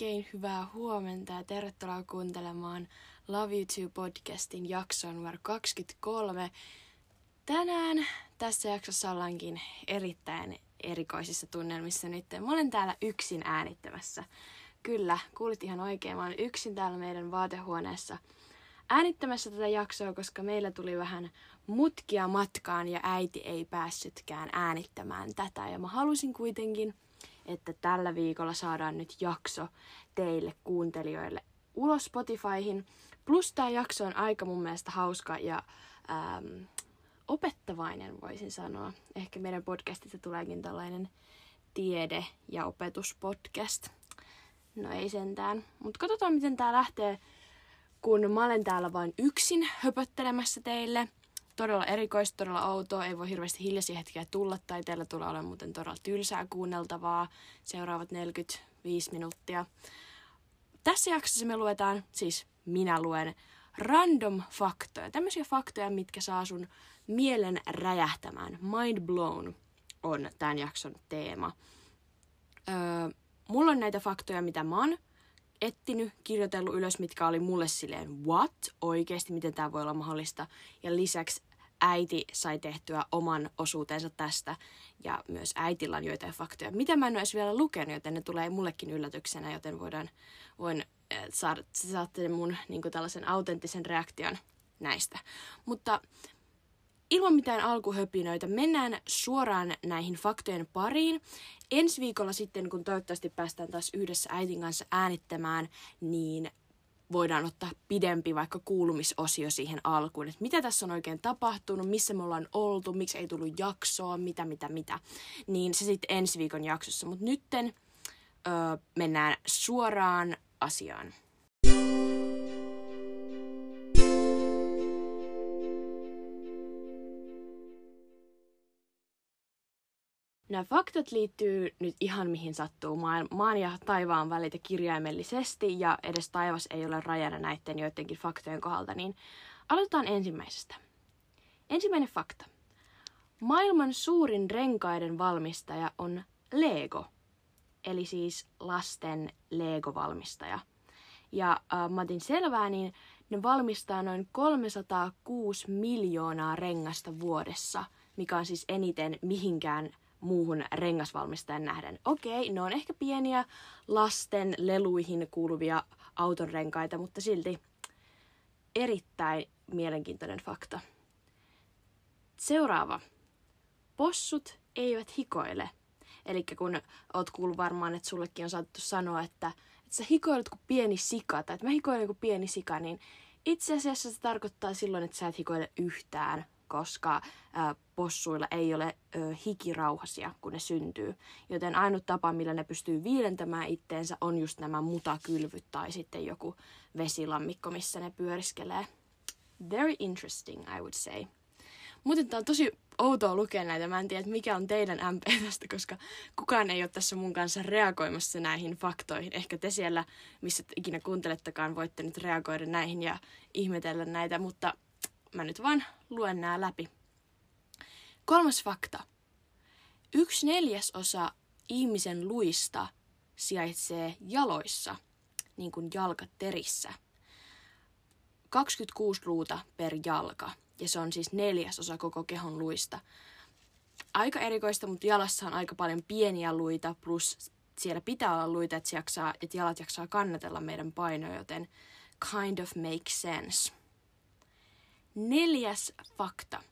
Oikein hyvää huomenta ja tervetuloa kuuntelemaan Love You Too podcastin jakson numero 23. Tänään tässä jaksossa ollaankin erittäin erikoisissa tunnelmissa nyt. Mä olen täällä yksin äänittämässä. Kyllä, kuulit ihan oikein. Mä olen yksin täällä meidän vaatehuoneessa äänittämässä tätä jaksoa, koska meillä tuli vähän mutkia matkaan ja äiti ei päässytkään äänittämään tätä. Ja mä halusin kuitenkin että tällä viikolla saadaan nyt jakso teille kuuntelijoille ulos Spotifyhin. Plus tämä jakso on aika mun mielestä hauska ja ähm, opettavainen voisin sanoa. Ehkä meidän podcastista tuleekin tällainen tiede- ja opetuspodcast. No ei sentään. Mutta katsotaan miten tää lähtee, kun mä olen täällä vain yksin höpöttelemässä teille – todella erikoista, todella outoa, ei voi hirveästi hiljaisia hetkiä tulla, tai teillä tulee olemaan muuten todella tylsää kuunneltavaa seuraavat 45 minuuttia. Tässä jaksossa me luetaan, siis minä luen, random faktoja, tämmöisiä faktoja, mitkä saa sun mielen räjähtämään. Mind blown on tämän jakson teema. Öö, mulla on näitä faktoja, mitä mä oon etsinyt, kirjoitellut ylös, mitkä oli mulle silleen, what? Oikeesti, miten tämä voi olla mahdollista? Ja lisäksi äiti sai tehtyä oman osuutensa tästä ja myös äitillä on joitain faktoja, mitä mä en ole edes vielä lukenut, joten ne tulee mullekin yllätyksenä, joten voidaan, voin äh, saada, saatte mun niin tällaisen autenttisen reaktion näistä. Mutta ilman mitään alkuhöpinöitä mennään suoraan näihin faktojen pariin. Ensi viikolla sitten, kun toivottavasti päästään taas yhdessä äitin kanssa äänittämään, niin voidaan ottaa pidempi vaikka kuulumisosio siihen alkuun, että mitä tässä on oikein tapahtunut, missä me ollaan oltu, miksi ei tullut jaksoa, mitä, mitä, mitä. Niin se sitten ensi viikon jaksossa. Mutta nytten öö, mennään suoraan asiaan. Nämä faktat liittyy nyt ihan mihin sattuu maan ja taivaan välitä kirjaimellisesti ja edes taivas ei ole rajana näiden joidenkin faktojen kohdalta, niin aloitetaan ensimmäisestä. Ensimmäinen fakta. Maailman suurin renkaiden valmistaja on Lego, eli siis lasten Lego-valmistaja. Ja äh, mä otin selvää, niin ne valmistaa noin 306 miljoonaa rengasta vuodessa, mikä on siis eniten mihinkään muuhun rengasvalmistajan nähden. Okei, ne on ehkä pieniä lasten leluihin kuuluvia autonrenkaita, mutta silti erittäin mielenkiintoinen fakta. Seuraava. Possut eivät hikoile. Eli kun oot kuullut varmaan, että sullekin on saattu sanoa, että, että sä hikoilet kuin pieni sika, tai että mä hikoilen kuin pieni sika, niin itse asiassa se tarkoittaa silloin, että sä et hikoile yhtään, koska ää, possuilla ei ole ö, hikirauhasia, kun ne syntyy. Joten ainut tapa, millä ne pystyy viilentämään itteensä, on just nämä mutakylvyt tai sitten joku vesilammikko, missä ne pyöriskelee. Very interesting, I would say. Muuten tämä on tosi outoa lukea näitä. Mä en tiedä, mikä on teidän MP tästä, koska kukaan ei ole tässä mun kanssa reagoimassa näihin faktoihin. Ehkä te siellä, missä ikinä kuuntelettekaan, voitte nyt reagoida näihin ja ihmetellä näitä, mutta mä nyt vaan luen nämä läpi. Kolmas fakta. Yksi neljäsosa ihmisen luista sijaitsee jaloissa, niin kuin jalkaterissä. 26 luuta per jalka, ja se on siis neljäsosa koko kehon luista. Aika erikoista, mutta jalassa on aika paljon pieniä luita, plus siellä pitää olla luita, että, jaksaa, että jalat jaksaa kannatella meidän painoa, joten kind of makes sense. Neljäs fakta.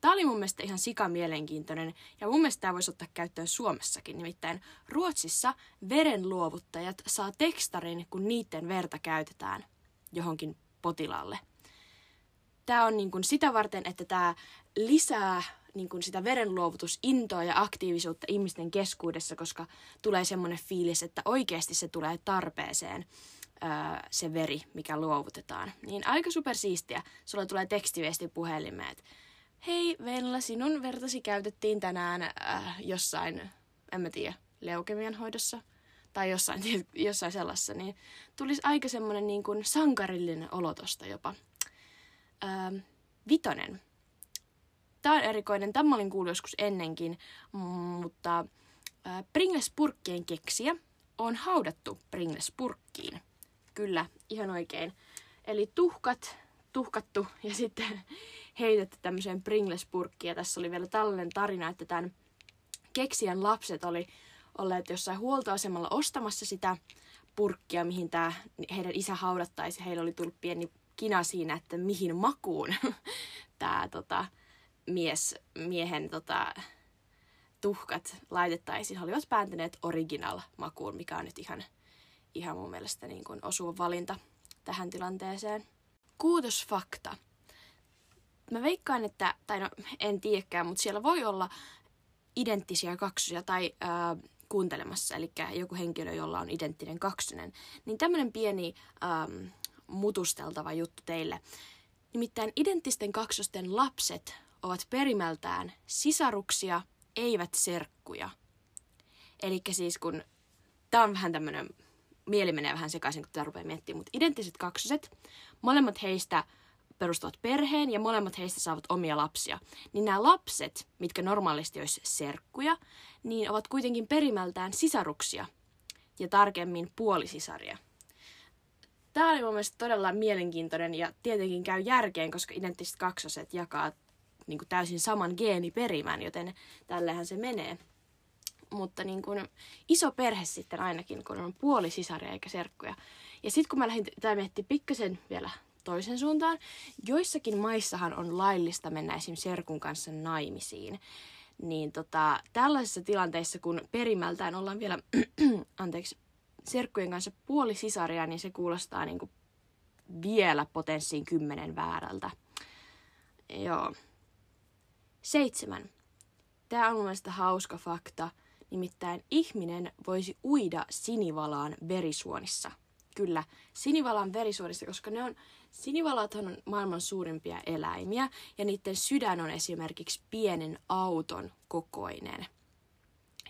Tämä oli mun mielestä ihan sika mielenkiintoinen ja mun mielestä tämä voisi ottaa käyttöön Suomessakin. Nimittäin Ruotsissa verenluovuttajat saa tekstarin, kun niiden verta käytetään johonkin potilaalle. Tämä on niin kuin sitä varten, että tämä lisää niin kuin sitä verenluovutusintoa ja aktiivisuutta ihmisten keskuudessa, koska tulee semmoinen fiilis, että oikeasti se tulee tarpeeseen se veri, mikä luovutetaan. Niin aika supersiistiä. Sulla tulee tekstiviesti puhelimeen, että hei Venla, sinun vertasi käytettiin tänään äh, jossain, en mä tiedä, leukemian hoidossa tai jossain, jossain sellaisessa, niin tulisi aika semmoinen niin kuin sankarillinen olotosta jopa. Ähm, vitonen. Tämä on erikoinen. Tämä olin kuullut joskus ennenkin, mutta äh, Pringles-purkkien keksiä on haudattu Pringles-purkkiin. Kyllä, ihan oikein. Eli tuhkat, tuhkattu ja sitten heitetty tämmöiseen Pringles-purkkiin. Ja tässä oli vielä tällainen tarina, että tämän keksijän lapset oli olleet jossain huoltoasemalla ostamassa sitä purkkia, mihin tämä heidän isä haudattaisi. Heillä oli tullut pieni kina siinä, että mihin makuun tämä tota, mies, miehen tota, tuhkat laitettaisiin. He olivat päättäneet original makuun, mikä on nyt ihan, ihan mun mielestä niin kuin osuva valinta tähän tilanteeseen. Kuutos fakta. Mä veikkaan, että, tai no en tiedäkään, mutta siellä voi olla identtisiä kaksosia tai äh, kuuntelemassa, eli joku henkilö, jolla on identtinen kaksonen, niin tämmöinen pieni ähm, mutusteltava juttu teille. Nimittäin identtisten kaksosten lapset ovat perimältään sisaruksia, eivät serkkuja. Eli siis kun, tämä on vähän tämmöinen, mieli menee vähän sekaisin, kun tätä rupeaa miettimään, mutta identtiset kaksoset, molemmat heistä perustuvat perheen ja molemmat heistä saavat omia lapsia. Niin nämä lapset, mitkä normaalisti olisi serkkuja, niin ovat kuitenkin perimältään sisaruksia ja tarkemmin puolisisaria. Tämä oli mun mielestä todella mielenkiintoinen ja tietenkin käy järkeen, koska identtiset kaksoset jakaa niin kuin täysin saman geeniperimän, joten tällähän se menee. Mutta niin kuin, iso perhe sitten ainakin, kun on puoli sisaria eikä serkkuja. Ja sitten kun mä lähdin tämä miettimään pikkasen vielä toisen suuntaan, joissakin maissahan on laillista mennä esim. serkun kanssa naimisiin. Niin tota, tällaisissa tilanteissa, kun perimältään ollaan vielä, anteeksi, serkkujen kanssa puoli sisaria, niin se kuulostaa niin kuin vielä potenssiin kymmenen väärältä. Joo. Seitsemän. Tämä on mun hauska fakta. Nimittäin ihminen voisi uida sinivalaan verisuonissa. Kyllä, sinivalan verisuonissa, koska ne on, sinivalat on maailman suurimpia eläimiä ja niiden sydän on esimerkiksi pienen auton kokoinen.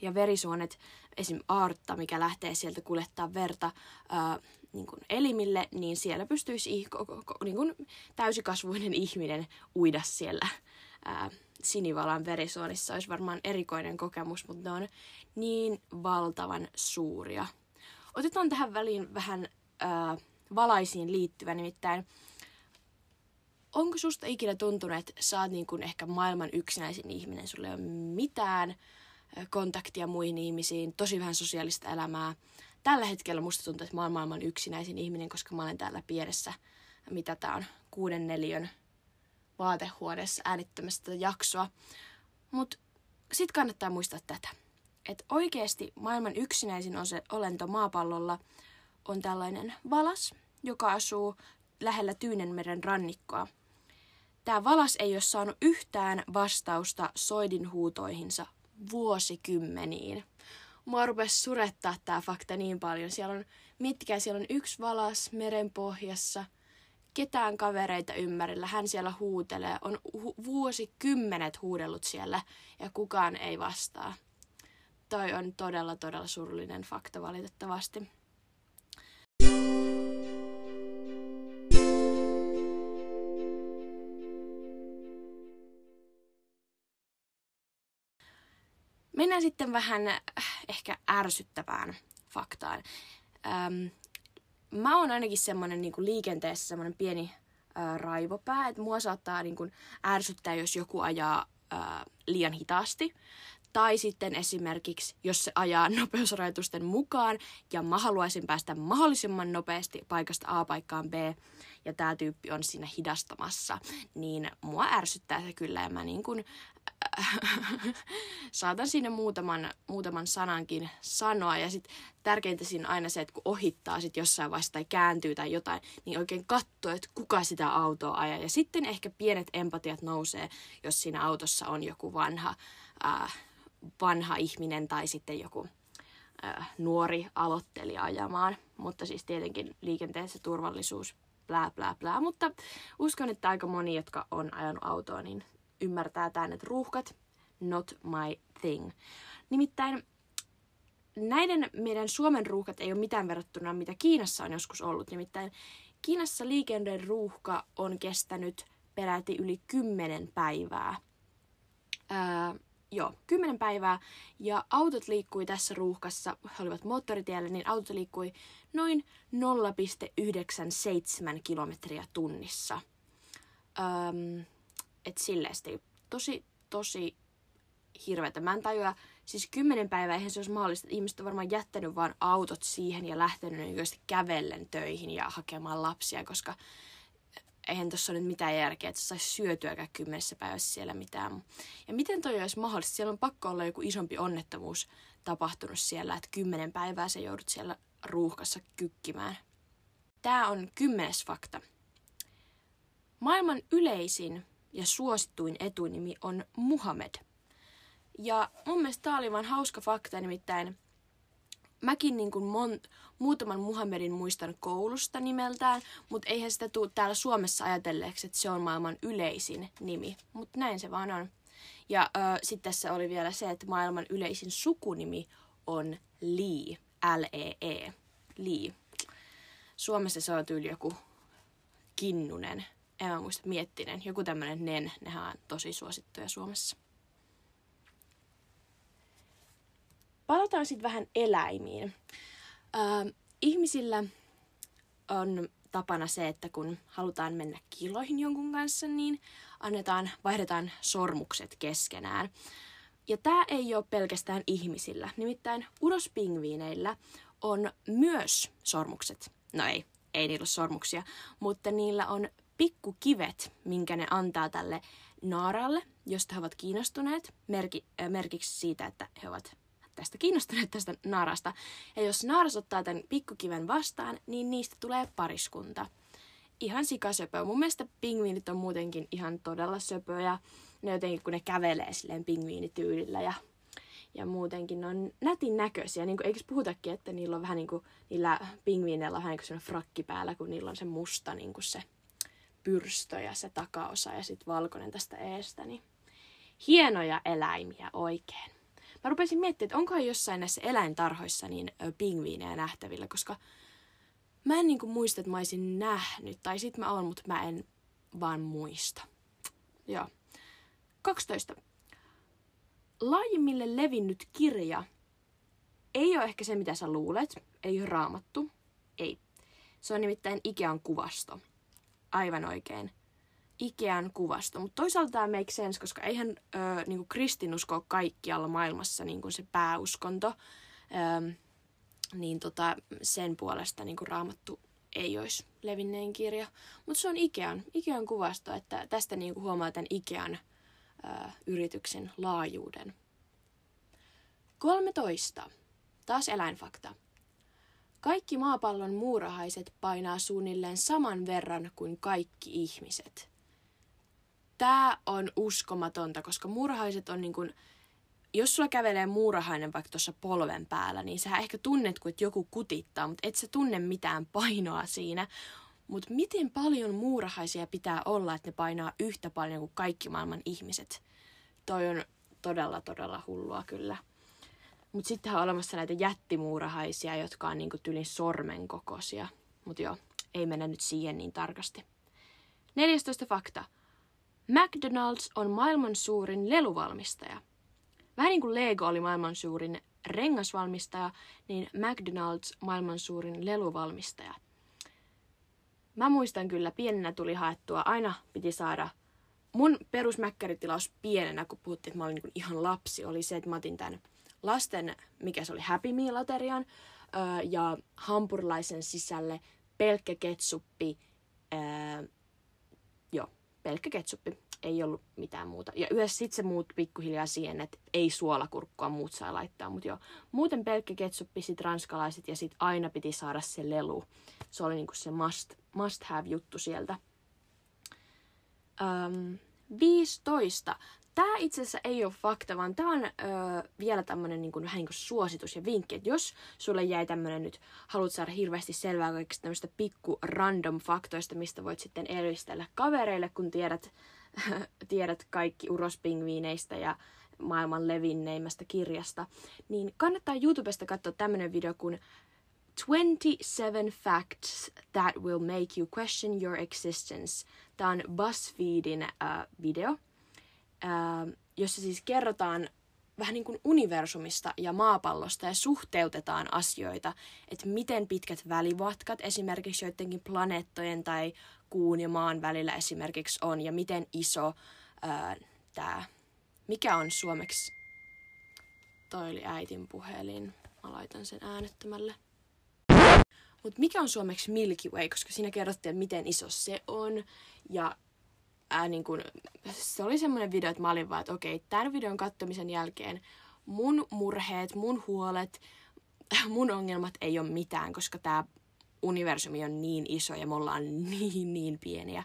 Ja verisuonet, esim. aortta, mikä lähtee sieltä kuljettaa verta ää, niin kuin elimille, niin siellä pystyisi niin kuin täysikasvuinen ihminen uida siellä ää, sinivalan verisuonissa. Olisi varmaan erikoinen kokemus, mutta ne on niin valtavan suuria. Otetaan tähän väliin vähän ää, valaisiin liittyvä, nimittäin onko susta ikinä tuntunut, että sä oot niin kuin ehkä maailman yksinäisin ihminen, sulla ei ole mitään kontaktia muihin ihmisiin, tosi vähän sosiaalista elämää. Tällä hetkellä musta tuntuu, että mä oon maailman yksinäisin ihminen, koska mä olen täällä pienessä, mitä tää on, kuuden neliön vaatehuoneessa äänittämässä tätä jaksoa. Mutta sitten kannattaa muistaa tätä, että oikeasti maailman yksinäisin on se olento maapallolla on tällainen valas, joka asuu lähellä Tyynenmeren rannikkoa. Tämä valas ei ole saanut yhtään vastausta soidin huutoihinsa vuosikymmeniin. Mua rupesi surettaa tämä fakta niin paljon. Siellä on, mitkä siellä on yksi valas meren pohjassa – ketään kavereita ympärillä. Hän siellä huutelee. On hu- vuosikymmenet huudellut siellä ja kukaan ei vastaa. Toi on todella, todella surullinen fakta valitettavasti. Mennään sitten vähän äh, ehkä ärsyttävään faktaan. Ähm, mä oon ainakin semmonen niin liikenteessä semmonen pieni ää, raivopää, että mua saattaa niin kuin, ärsyttää, jos joku ajaa ää, liian hitaasti. Tai sitten esimerkiksi, jos se ajaa nopeusrajoitusten mukaan ja mä haluaisin päästä mahdollisimman nopeasti paikasta A paikkaan B ja tämä tyyppi on siinä hidastamassa, niin mua ärsyttää se kyllä ja mä niin kuin, saatan siinä muutaman, muutaman sanankin sanoa. Ja sitten tärkeintä siinä aina se, että kun ohittaa sit jossain vaiheessa tai kääntyy tai jotain, niin oikein katsoo, että kuka sitä autoa ajaa. Ja sitten ehkä pienet empatiat nousee, jos siinä autossa on joku vanha, äh, vanha ihminen tai sitten joku äh, nuori aloittelija ajamaan. Mutta siis tietenkin liikenteessä turvallisuus, plää, plää, plää. Mutta uskon, että aika moni, jotka on ajanut autoa, niin ymmärtää tämän, että ruuhkat, not my thing. Nimittäin näiden meidän Suomen ruuhkat ei ole mitään verrattuna, mitä Kiinassa on joskus ollut. Nimittäin Kiinassa liikenteen ruuhka on kestänyt peräti yli kymmenen päivää. Ää, joo, 10 päivää. Ja autot liikkui tässä ruuhkassa, he olivat moottoritiellä, niin auto liikkui noin 0,97 kilometriä tunnissa. Öm, et silleen tosi, tosi hirveätä. Mä en tajua, siis kymmenen päivää eihän se olisi mahdollista. Ihmiset on varmaan jättänyt vaan autot siihen ja lähtenyt niin kävellen töihin ja hakemaan lapsia, koska eihän tuossa ole nyt mitään järkeä, että saisi syötyäkään kymmenessä päivässä siellä mitään. Ja miten toi olisi mahdollista? Siellä on pakko olla joku isompi onnettomuus tapahtunut siellä, että kymmenen päivää sä joudut siellä ruuhkassa kykkimään. Tämä on kymmenes fakta. Maailman yleisin ja suosittuin etunimi on Muhammed. Ja mun mielestä tämä oli vaan hauska fakta, nimittäin mäkin niin kuin mon, muutaman Muhammedin muistan koulusta nimeltään, mutta eihän sitä tule täällä Suomessa ajatelleeksi, että se on maailman yleisin nimi. Mutta näin se vaan on. Ja sitten tässä oli vielä se, että maailman yleisin sukunimi on Lee, L-E-E, Lee. Suomessa se on tyyli joku Kinnunen, en mä muista Miettinen, joku tämmönen Nen, nehän on tosi suosittuja Suomessa. Palataan sitten vähän eläimiin. Ö, ihmisillä on tapana se, että kun halutaan mennä kiloihin jonkun kanssa, niin annetaan, vaihdetaan sormukset keskenään. Ja tämä ei ole pelkästään ihmisillä. Nimittäin urospingviineillä on myös sormukset. No ei, ei niillä ole sormuksia, mutta niillä on pikkukivet, minkä ne antaa tälle naaralle, josta he ovat kiinnostuneet, merki, äh, merkiksi siitä, että he ovat tästä kiinnostuneet tästä naarasta. Ja jos naaras ottaa tämän pikkukiven vastaan, niin niistä tulee pariskunta. Ihan sikasöpö. Mun mielestä pingviinit on muutenkin ihan todella söpöjä. Ne jotenkin, kun ne kävelee silleen pingviinityylillä ja, ja muutenkin ne on nätin näköisiä. Niin kuin, eikö puhutakin, että niillä on vähän niin kuin, niillä pingviineillä on vähän niin kuin frakki päällä, kun niillä on se musta niin kuin se pyrstö ja se takaosa ja sitten valkoinen tästä eestä. Niin hienoja eläimiä oikein mä rupesin miettimään, että onkohan jossain näissä eläintarhoissa niin pingviinejä nähtävillä, koska mä en niinku muista, että mä olisin nähnyt, tai sit mä oon, mutta mä en vaan muista. Joo. 12. Laajemmille levinnyt kirja ei ole ehkä se, mitä sä luulet. Ei ole raamattu. Ei. Se on nimittäin Ikean kuvasto. Aivan oikein. Ikean kuvasto. Mutta toisaalta tämä make sense, koska eihän ö, niinku kristinusko ole kaikkialla maailmassa niinku se pääuskonto. Ö, niin tota, sen puolesta niinku raamattu ei olisi levinneen kirja. Mutta se on Ikean, Ikean kuvasto, että tästä niinku huomaa tämän Ikean ö, yrityksen laajuuden. 13. Taas eläinfakta. Kaikki maapallon muurahaiset painaa suunnilleen saman verran kuin kaikki ihmiset tämä on uskomatonta, koska muurahaiset on niin kuin, jos sulla kävelee muurahainen vaikka tuossa polven päällä, niin sä ehkä tunnet, kun joku kutittaa, mutta et sä tunne mitään painoa siinä. Mutta miten paljon muurahaisia pitää olla, että ne painaa yhtä paljon kuin kaikki maailman ihmiset? Toi on todella, todella hullua kyllä. Mutta sitten on olemassa näitä jättimuurahaisia, jotka on niinku tylin sormen kokoisia. Mutta joo, ei mennä nyt siihen niin tarkasti. 14 fakta. McDonald's on maailman suurin leluvalmistaja. Vähän niin kuin Lego oli maailman suurin rengasvalmistaja, niin McDonald's maailman suurin leluvalmistaja. Mä muistan kyllä, pienenä tuli haettua, aina piti saada mun perusmäkkäritilaus pienenä, kun puhuttiin, että mä olin niin ihan lapsi, oli se, että mä otin tämän lasten, mikä se oli Happy Meal-aterian, ja hampurilaisen sisälle pelkkä ketsuppi, pelkkä ketsuppi, ei ollut mitään muuta. Ja yhdessä sitten se muut pikkuhiljaa siihen, että ei suolakurkkua muut saa laittaa, mutta joo. Muuten pelkkä ketsuppi, sit ranskalaiset ja sit aina piti saada se lelu. Se oli niinku se must, must have juttu sieltä. Um, 15. Tämä itse asiassa ei ole fakta, vaan tämä on öö, vielä tämmöinen niin vähän niin suositus ja vinkki, että jos sulle jäi tämmöinen nyt, haluat saada hirveästi selvää kaikista tämmöistä pikku random faktoista, mistä voit sitten elvistellä kavereille, kun tiedät, tiedät kaikki urospingviineistä ja maailman levinneimmästä kirjasta, niin kannattaa YouTubesta katsoa tämmöinen video kuin 27 Facts That Will Make You Question Your Existence. Tämä on BuzzFeedin uh, video, uh, jossa siis kerrotaan vähän niin kuin universumista ja maapallosta ja suhteutetaan asioita, että miten pitkät välimatkat esimerkiksi joidenkin planeettojen tai kuun ja maan välillä esimerkiksi on ja miten iso tämä, mikä on suomeksi, toi oli äitin puhelin, mä laitan sen äänettömälle. Mutta mikä on suomeksi Milky Way, koska siinä kerrottiin, että miten iso se on. Ja ää, niin kun, se oli semmoinen video, että mä olin vaan, että okei, tämän videon katsomisen jälkeen mun murheet, mun huolet, mun ongelmat ei ole mitään, koska tämä universumi on niin iso ja me ollaan niin, niin pieniä.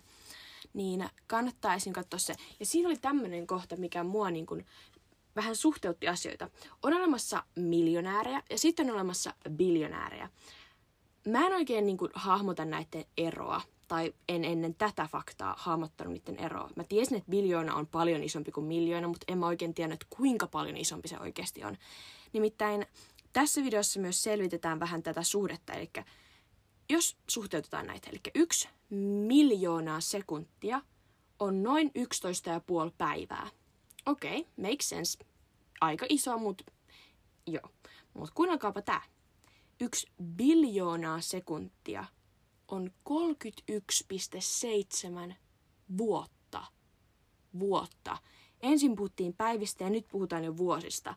Niin kannattaisin katsoa se. Ja siinä oli tämmöinen kohta, mikä mua niin kun vähän suhteutti asioita. On olemassa miljonäärejä ja sitten on olemassa biljonäärejä. Mä en oikein niin kuin, hahmota näiden eroa, tai en ennen tätä faktaa hahmottanut niiden eroa. Mä tiesin, että biljoona on paljon isompi kuin miljoona, mutta en mä oikein tiennyt, kuinka paljon isompi se oikeasti on. Nimittäin tässä videossa myös selvitetään vähän tätä suhdetta, eli jos suhteutetaan näitä, eli yksi miljoonaa sekuntia on noin 11,5 päivää. Okei, okay, makes sense. Aika iso, mutta joo. Mutta kuunnelkaapa tää. Yksi biljoonaa sekuntia on 31,7 vuotta. Vuotta. Ensin puhuttiin päivistä ja nyt puhutaan jo vuosista.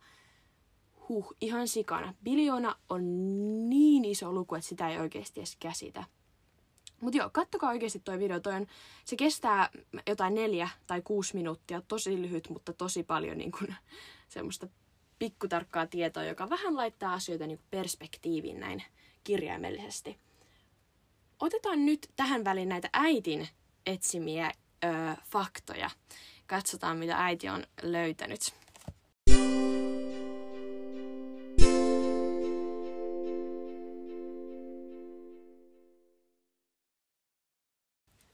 Huh, ihan sikana. Biljoona on niin iso luku, että sitä ei oikeasti edes käsitä. Mutta joo, kattokaa oikeasti toi video. Toi on, se kestää jotain neljä tai kuusi minuuttia. Tosi lyhyt, mutta tosi paljon niin kun, semmoista pikkutarkkaa tietoa, joka vähän laittaa asioita niin perspektiiviin näin kirjaimellisesti. Otetaan nyt tähän väliin näitä äitin etsimiä ö, faktoja. Katsotaan, mitä äiti on löytänyt.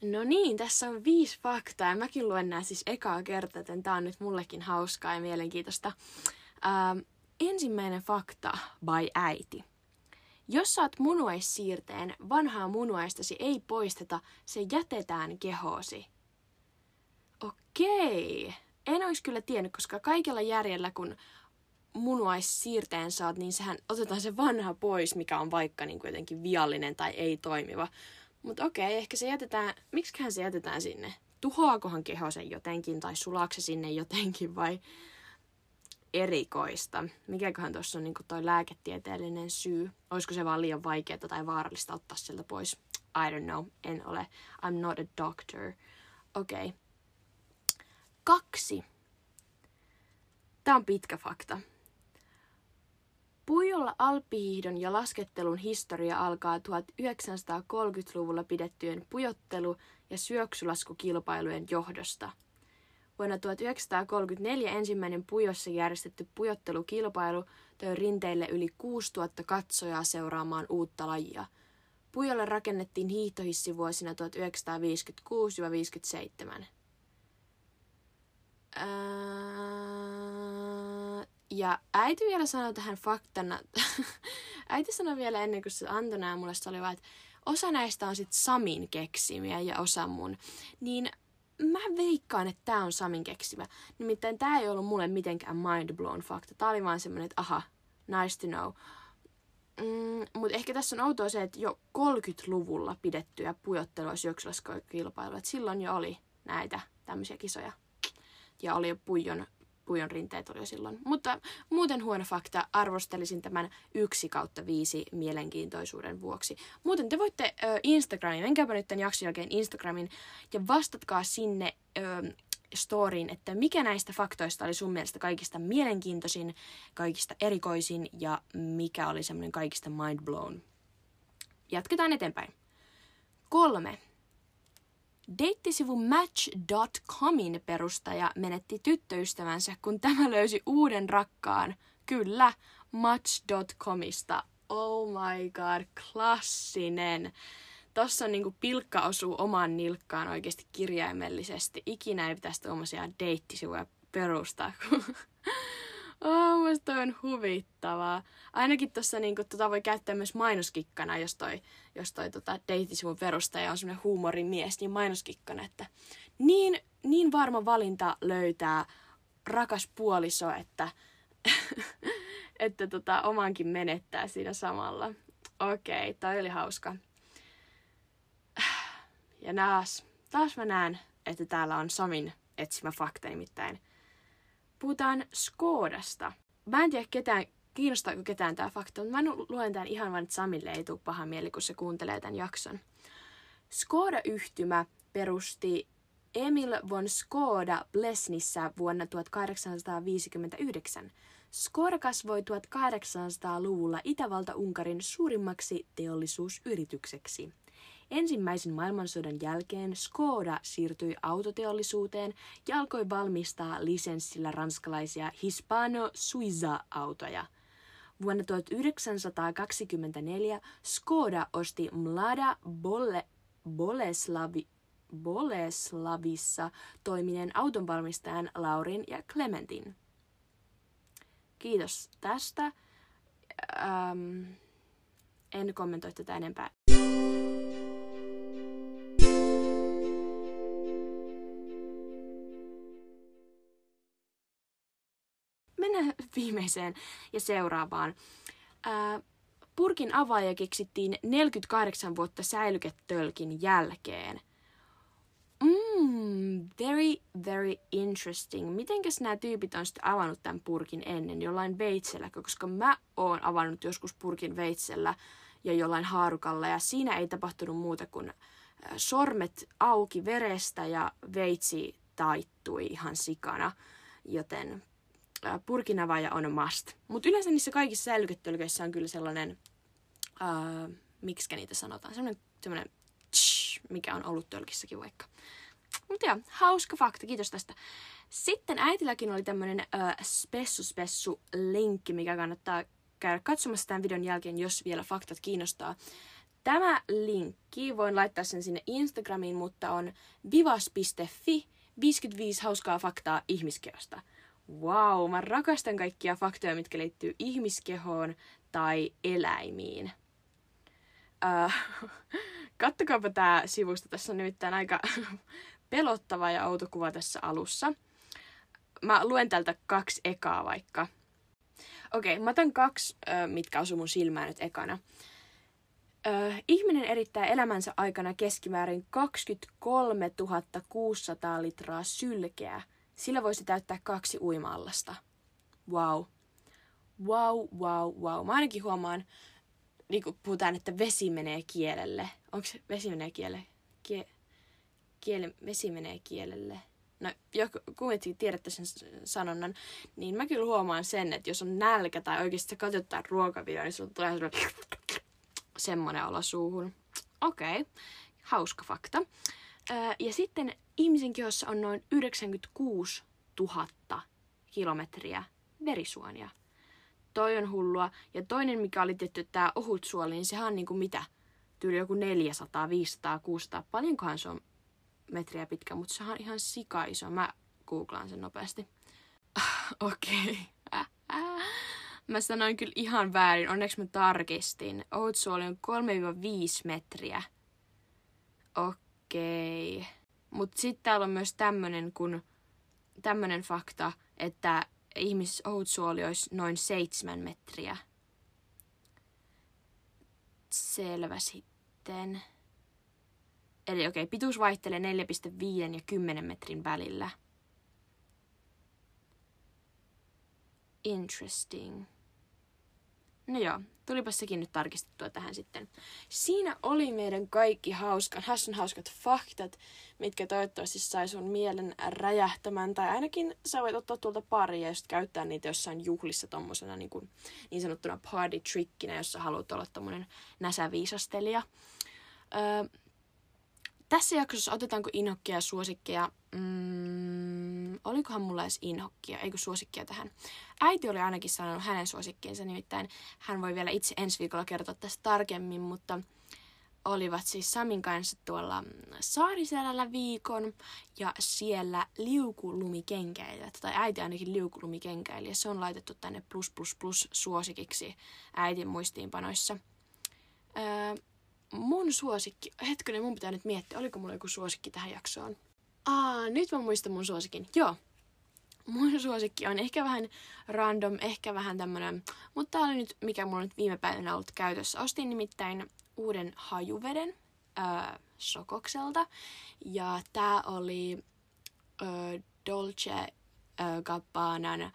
No niin, tässä on viisi faktaa ja mäkin luen nämä siis ekaa kertaa, joten tää on nyt mullekin hauskaa ja mielenkiintoista. Ähm, ensimmäinen fakta by äiti. Jos saat munuaissiirteen, vanhaa munuaistasi ei poisteta, se jätetään kehoosi. Okei. En olisi kyllä tiennyt, koska kaikella järjellä, kun munuaissiirteen saat, niin sehän otetaan se vanha pois, mikä on vaikka niin kuin jotenkin viallinen tai ei toimiva. Mutta okei, ehkä se jätetään, miksiköhän se jätetään sinne? Tuhoakohan keho sen jotenkin tai sulaakse sinne jotenkin vai erikoista? Mikäköhän tuossa on niinku toi lääketieteellinen syy? Olisiko se vaan liian vaikeaa tai vaarallista ottaa sieltä pois? I don't know, en ole. I'm not a doctor. Okei. Okay. Kaksi. Tämä on pitkä fakta. Puijolla alppihiihdon ja laskettelun historia alkaa 1930-luvulla pidettyjen pujottelu- ja syöksylaskukilpailujen johdosta. Vuonna 1934 ensimmäinen pujossa järjestetty pujottelukilpailu toi rinteille yli 6000 katsojaa seuraamaan uutta lajia. Pujolle rakennettiin hiihtohissi vuosina 1956-57. Ää ja äiti vielä sanoi tähän faktana, äiti sanoi vielä ennen kuin se antoi nämä mulle, se oli vaan, että osa näistä on sitten Samin keksimiä ja osa mun. Niin mä veikkaan, että tämä on Samin keksimä. Nimittäin tämä ei ollut mulle mitenkään mind blown fakta. Tämä oli vaan semmoinen, että aha, nice to know. Mm, Mutta ehkä tässä on outoa se, että jo 30-luvulla pidettyjä pujottelua syöksylaskokilpailuja, että silloin jo oli näitä tämmöisiä kisoja. Ja oli jo puijon pujon rinteet oli jo silloin. Mutta muuten huono fakta, arvostelisin tämän yksi kautta viisi mielenkiintoisuuden vuoksi. Muuten te voitte ö, Instagramin, menkääpä nyt tämän jakson jälkeen Instagramin ja vastatkaa sinne ö, storyin, että mikä näistä faktoista oli sun mielestä kaikista mielenkiintoisin, kaikista erikoisin ja mikä oli semmoinen kaikista mind blown. Jatketaan eteenpäin. Kolme. Deittisivu Match.comin perustaja menetti tyttöystävänsä, kun tämä löysi uuden rakkaan. Kyllä, Match.comista. Oh my god, klassinen. Tossa on niinku pilkka osuu oman nilkkaan oikeasti kirjaimellisesti. Ikinä ei pitäisi tuommoisia deittisivuja perustaa, Oh, musta on huvittavaa. Ainakin tuossa niinku, tota voi käyttää myös mainoskikkana, jos toi, jos toi tota, deittisivun perustaja on semmoinen huumorimies, niin mainoskikkana, että niin, niin varma valinta löytää rakas puoliso, että että tota, omankin menettää siinä samalla. Okei, okay, toi oli hauska. Ja taas, taas mä näen, että täällä on Samin etsimä fakta nimittäin. Puhutaan Skodasta. Mä en tiedä ketään, kiinnostaako ketään tämä fakta, mutta mä luen tämän ihan vain, että Samille ei tule paha mieli, kun se kuuntelee tämän jakson. Skoda-yhtymä perusti Emil von Skoda Blesnissä vuonna 1859. Skoda kasvoi 1800-luvulla Itävalta-Unkarin suurimmaksi teollisuusyritykseksi. Ensimmäisen maailmansodan jälkeen Skoda siirtyi autoteollisuuteen ja alkoi valmistaa lisenssillä ranskalaisia Hispano Suiza-autoja. Vuonna 1924 Skoda osti Mlada Bolle, Boleslavi, Boleslavissa toimineen autonvalmistajan Laurin ja Clementin. Kiitos tästä. Ähm, en kommentoi tätä enempää. Mennään viimeiseen ja seuraavaan. Ää, purkin avaaja keksittiin 48 vuotta säilyketölkin jälkeen. Mm, very, very interesting. Mitenkäs nämä tyypit on sitten avannut tämän purkin ennen jollain veitsellä, koska mä oon avannut joskus purkin veitsellä ja jollain haarukalla ja siinä ei tapahtunut muuta kuin sormet auki verestä ja veitsi taittui ihan sikana, joten purkinavaaja on must. Mutta yleensä niissä kaikissa säilyketölköissä on kyllä sellainen, uh, miksi niitä sanotaan, sellainen, sellainen tsh, mikä on ollut tölkissäkin vaikka. Mutta joo, hauska fakta, kiitos tästä. Sitten äitilläkin oli tämmönen uh, spessu spessu linkki, mikä kannattaa käydä katsomassa tämän videon jälkeen, jos vielä faktat kiinnostaa. Tämä linkki, voin laittaa sen sinne Instagramiin, mutta on vivas.fi 55 hauskaa faktaa ihmiskehosta. Wow, mä rakastan kaikkia faktoja, mitkä liittyy ihmiskehoon tai eläimiin. Uh, kattokaapa tää sivusto. Tässä on nimittäin aika pelottava ja outo kuva tässä alussa. Mä luen tältä kaksi ekaa vaikka. Okei, okay, mä otan kaksi, mitkä osuu mun silmään nyt ekana. Ö, ihminen erittää elämänsä aikana keskimäärin 23 600 litraa sylkeä. Sillä voisi täyttää kaksi uima-allasta. Wow. Wow, wow, wow. Mä ainakin huomaan, niin kun puhutaan, että vesi menee kielelle. Onko se vesi menee kielelle? Kie- kiele, vesi menee kielelle. No, joku, kuitenkin tiedätte sen sanonnan, niin mä kyllä huomaan sen, että jos on nälkä tai oikeasti sä katsot jotain ruokavideoa, niin sulla tulee semmoinen olo suuhun. Okei, okay. hauska fakta. Ja sitten ihmisen kehossa on noin 96 000 kilometriä verisuonia. Toi on hullua. Ja toinen, mikä oli tietty tämä ohut suoli, niin sehän on niinku mitä? Tyyli joku 400, 500, 600. Paljonkohan se on metriä pitkä, mutta se on ihan sika iso. Mä googlaan sen nopeasti. Okei. Okay. Mä sanoin kyllä ihan väärin. Onneksi mä tarkistin. Outsuoli on 3-5 metriä. Okei. Okay. Mutta sitten täällä on myös tämmönen, kun, tämmönen fakta, että ihmis outsuoli olisi noin 7 metriä. Selvä sitten. Eli okei, okay, pituus vaihtelee 4,5 ja 10 metrin välillä. Interesting. No joo, tulipa sekin nyt tarkistettua tähän sitten. Siinä oli meidän kaikki hauskan, hassun hauskat faktat, mitkä toivottavasti sai sun mielen räjähtämään. Tai ainakin sä voit ottaa tuolta pari ja just käyttää niitä jossain juhlissa tommosena niin, kuin, niin sanottuna party trickinä, jos sä haluat olla tommonen näsäviisastelija. Öö, tässä jaksossa otetaanko inhokkia ja suosikkeja? Mm, olikohan mulla edes inhokkia, eikö suosikkia tähän? Äiti oli ainakin sanonut hänen suosikkiinsa, nimittäin hän voi vielä itse ensi viikolla kertoa tästä tarkemmin, mutta olivat siis Samin kanssa tuolla Saariselällä viikon ja siellä liukulumikenkäilijät, tai äiti ainakin liukulumikenkäilijä. Se on laitettu tänne plus plus plus suosikiksi äitin muistiinpanoissa. Öö, mun suosikki, hetkinen, mun pitää nyt miettiä, oliko mulla joku suosikki tähän jaksoon. Aa, nyt mä muistan mun suosikin. Joo. mun suosikki on ehkä vähän random, ehkä vähän tämmönen, mutta tää oli nyt, mikä mulla nyt viime päivänä ollut käytössä. Ostin nimittäin uuden hajuveden äh, Sokokselta, ja tää oli äh, Dolce äh, Gabbanan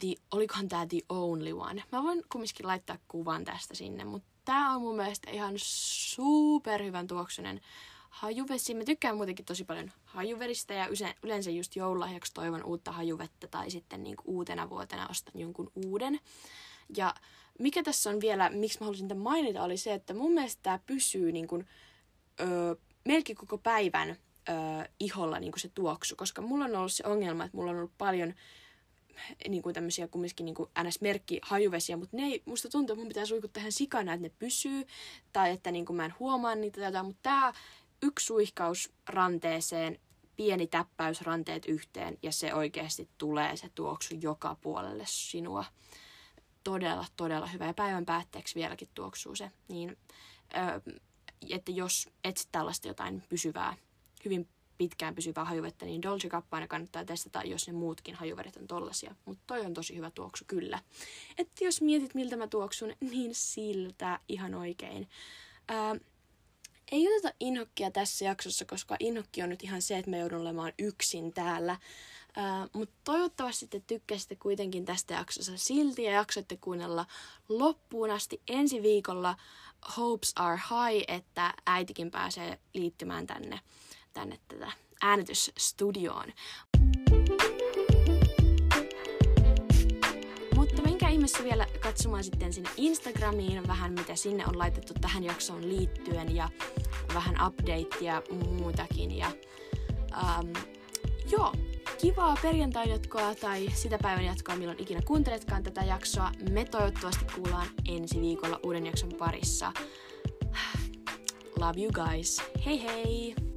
the, olikohan tää The Only One. Mä voin kumminkin laittaa kuvan tästä sinne, mutta tää on mun mielestä ihan superhyvän tuoksunen hajuvesi. Mä tykkään muutenkin tosi paljon hajuveristä ja yleensä just joululahjaksi toivon uutta hajuvettä tai sitten niin uutena vuotena ostan jonkun uuden. Ja mikä tässä on vielä, miksi mä halusin tämän mainita, oli se, että mun mielestä tämä pysyy niin kuin, öö, melkein koko päivän öö, iholla niin kuin se tuoksu, koska mulla on ollut se ongelma, että mulla on ollut paljon niin kuin tämmöisiä kumminkin niin NS-merkki hajuvesiä, mutta ne ei, musta tuntuu, että mun pitää suikuttaa ihan sikana, että ne pysyy, tai että niin kuin mä en huomaa niitä tätä, mutta tämä yksi suihkaus ranteeseen, pieni täppäys ranteet yhteen, ja se oikeasti tulee se tuoksu joka puolelle sinua. Todella, todella hyvä. Ja päivän päätteeksi vieläkin tuoksuu se. Niin, ö, että jos etsit tällaista jotain pysyvää, hyvin pitkään pysyvää hajuvettä, niin Dolce Gabbana kannattaa testata, jos ne muutkin hajuvedet on tollasia. Mutta toi on tosi hyvä tuoksu kyllä. Että jos mietit, miltä mä tuoksun, niin siltä ihan oikein. Ää, ei oteta inhokkia tässä jaksossa, koska inhokki on nyt ihan se, että me joudun olemaan yksin täällä. Uh, Mutta toivottavasti te tykkäsitte kuitenkin tästä jaksossa silti ja jaksoitte kuunnella loppuun asti ensi viikolla Hopes are high, että äitikin pääsee liittymään tänne tänne tätä äänitysstudioon. Mutta menkää ihmeessä vielä katsomaan sitten sinne Instagramiin vähän, mitä sinne on laitettu tähän jaksoon liittyen ja vähän updatea muutakin. Ja, um, joo, kivaa perjantain jatkoa tai sitä päivän jatkoa, milloin ikinä kuunteletkaan tätä jaksoa. Me toivottavasti kuullaan ensi viikolla uuden jakson parissa. Love you guys. Hei hei!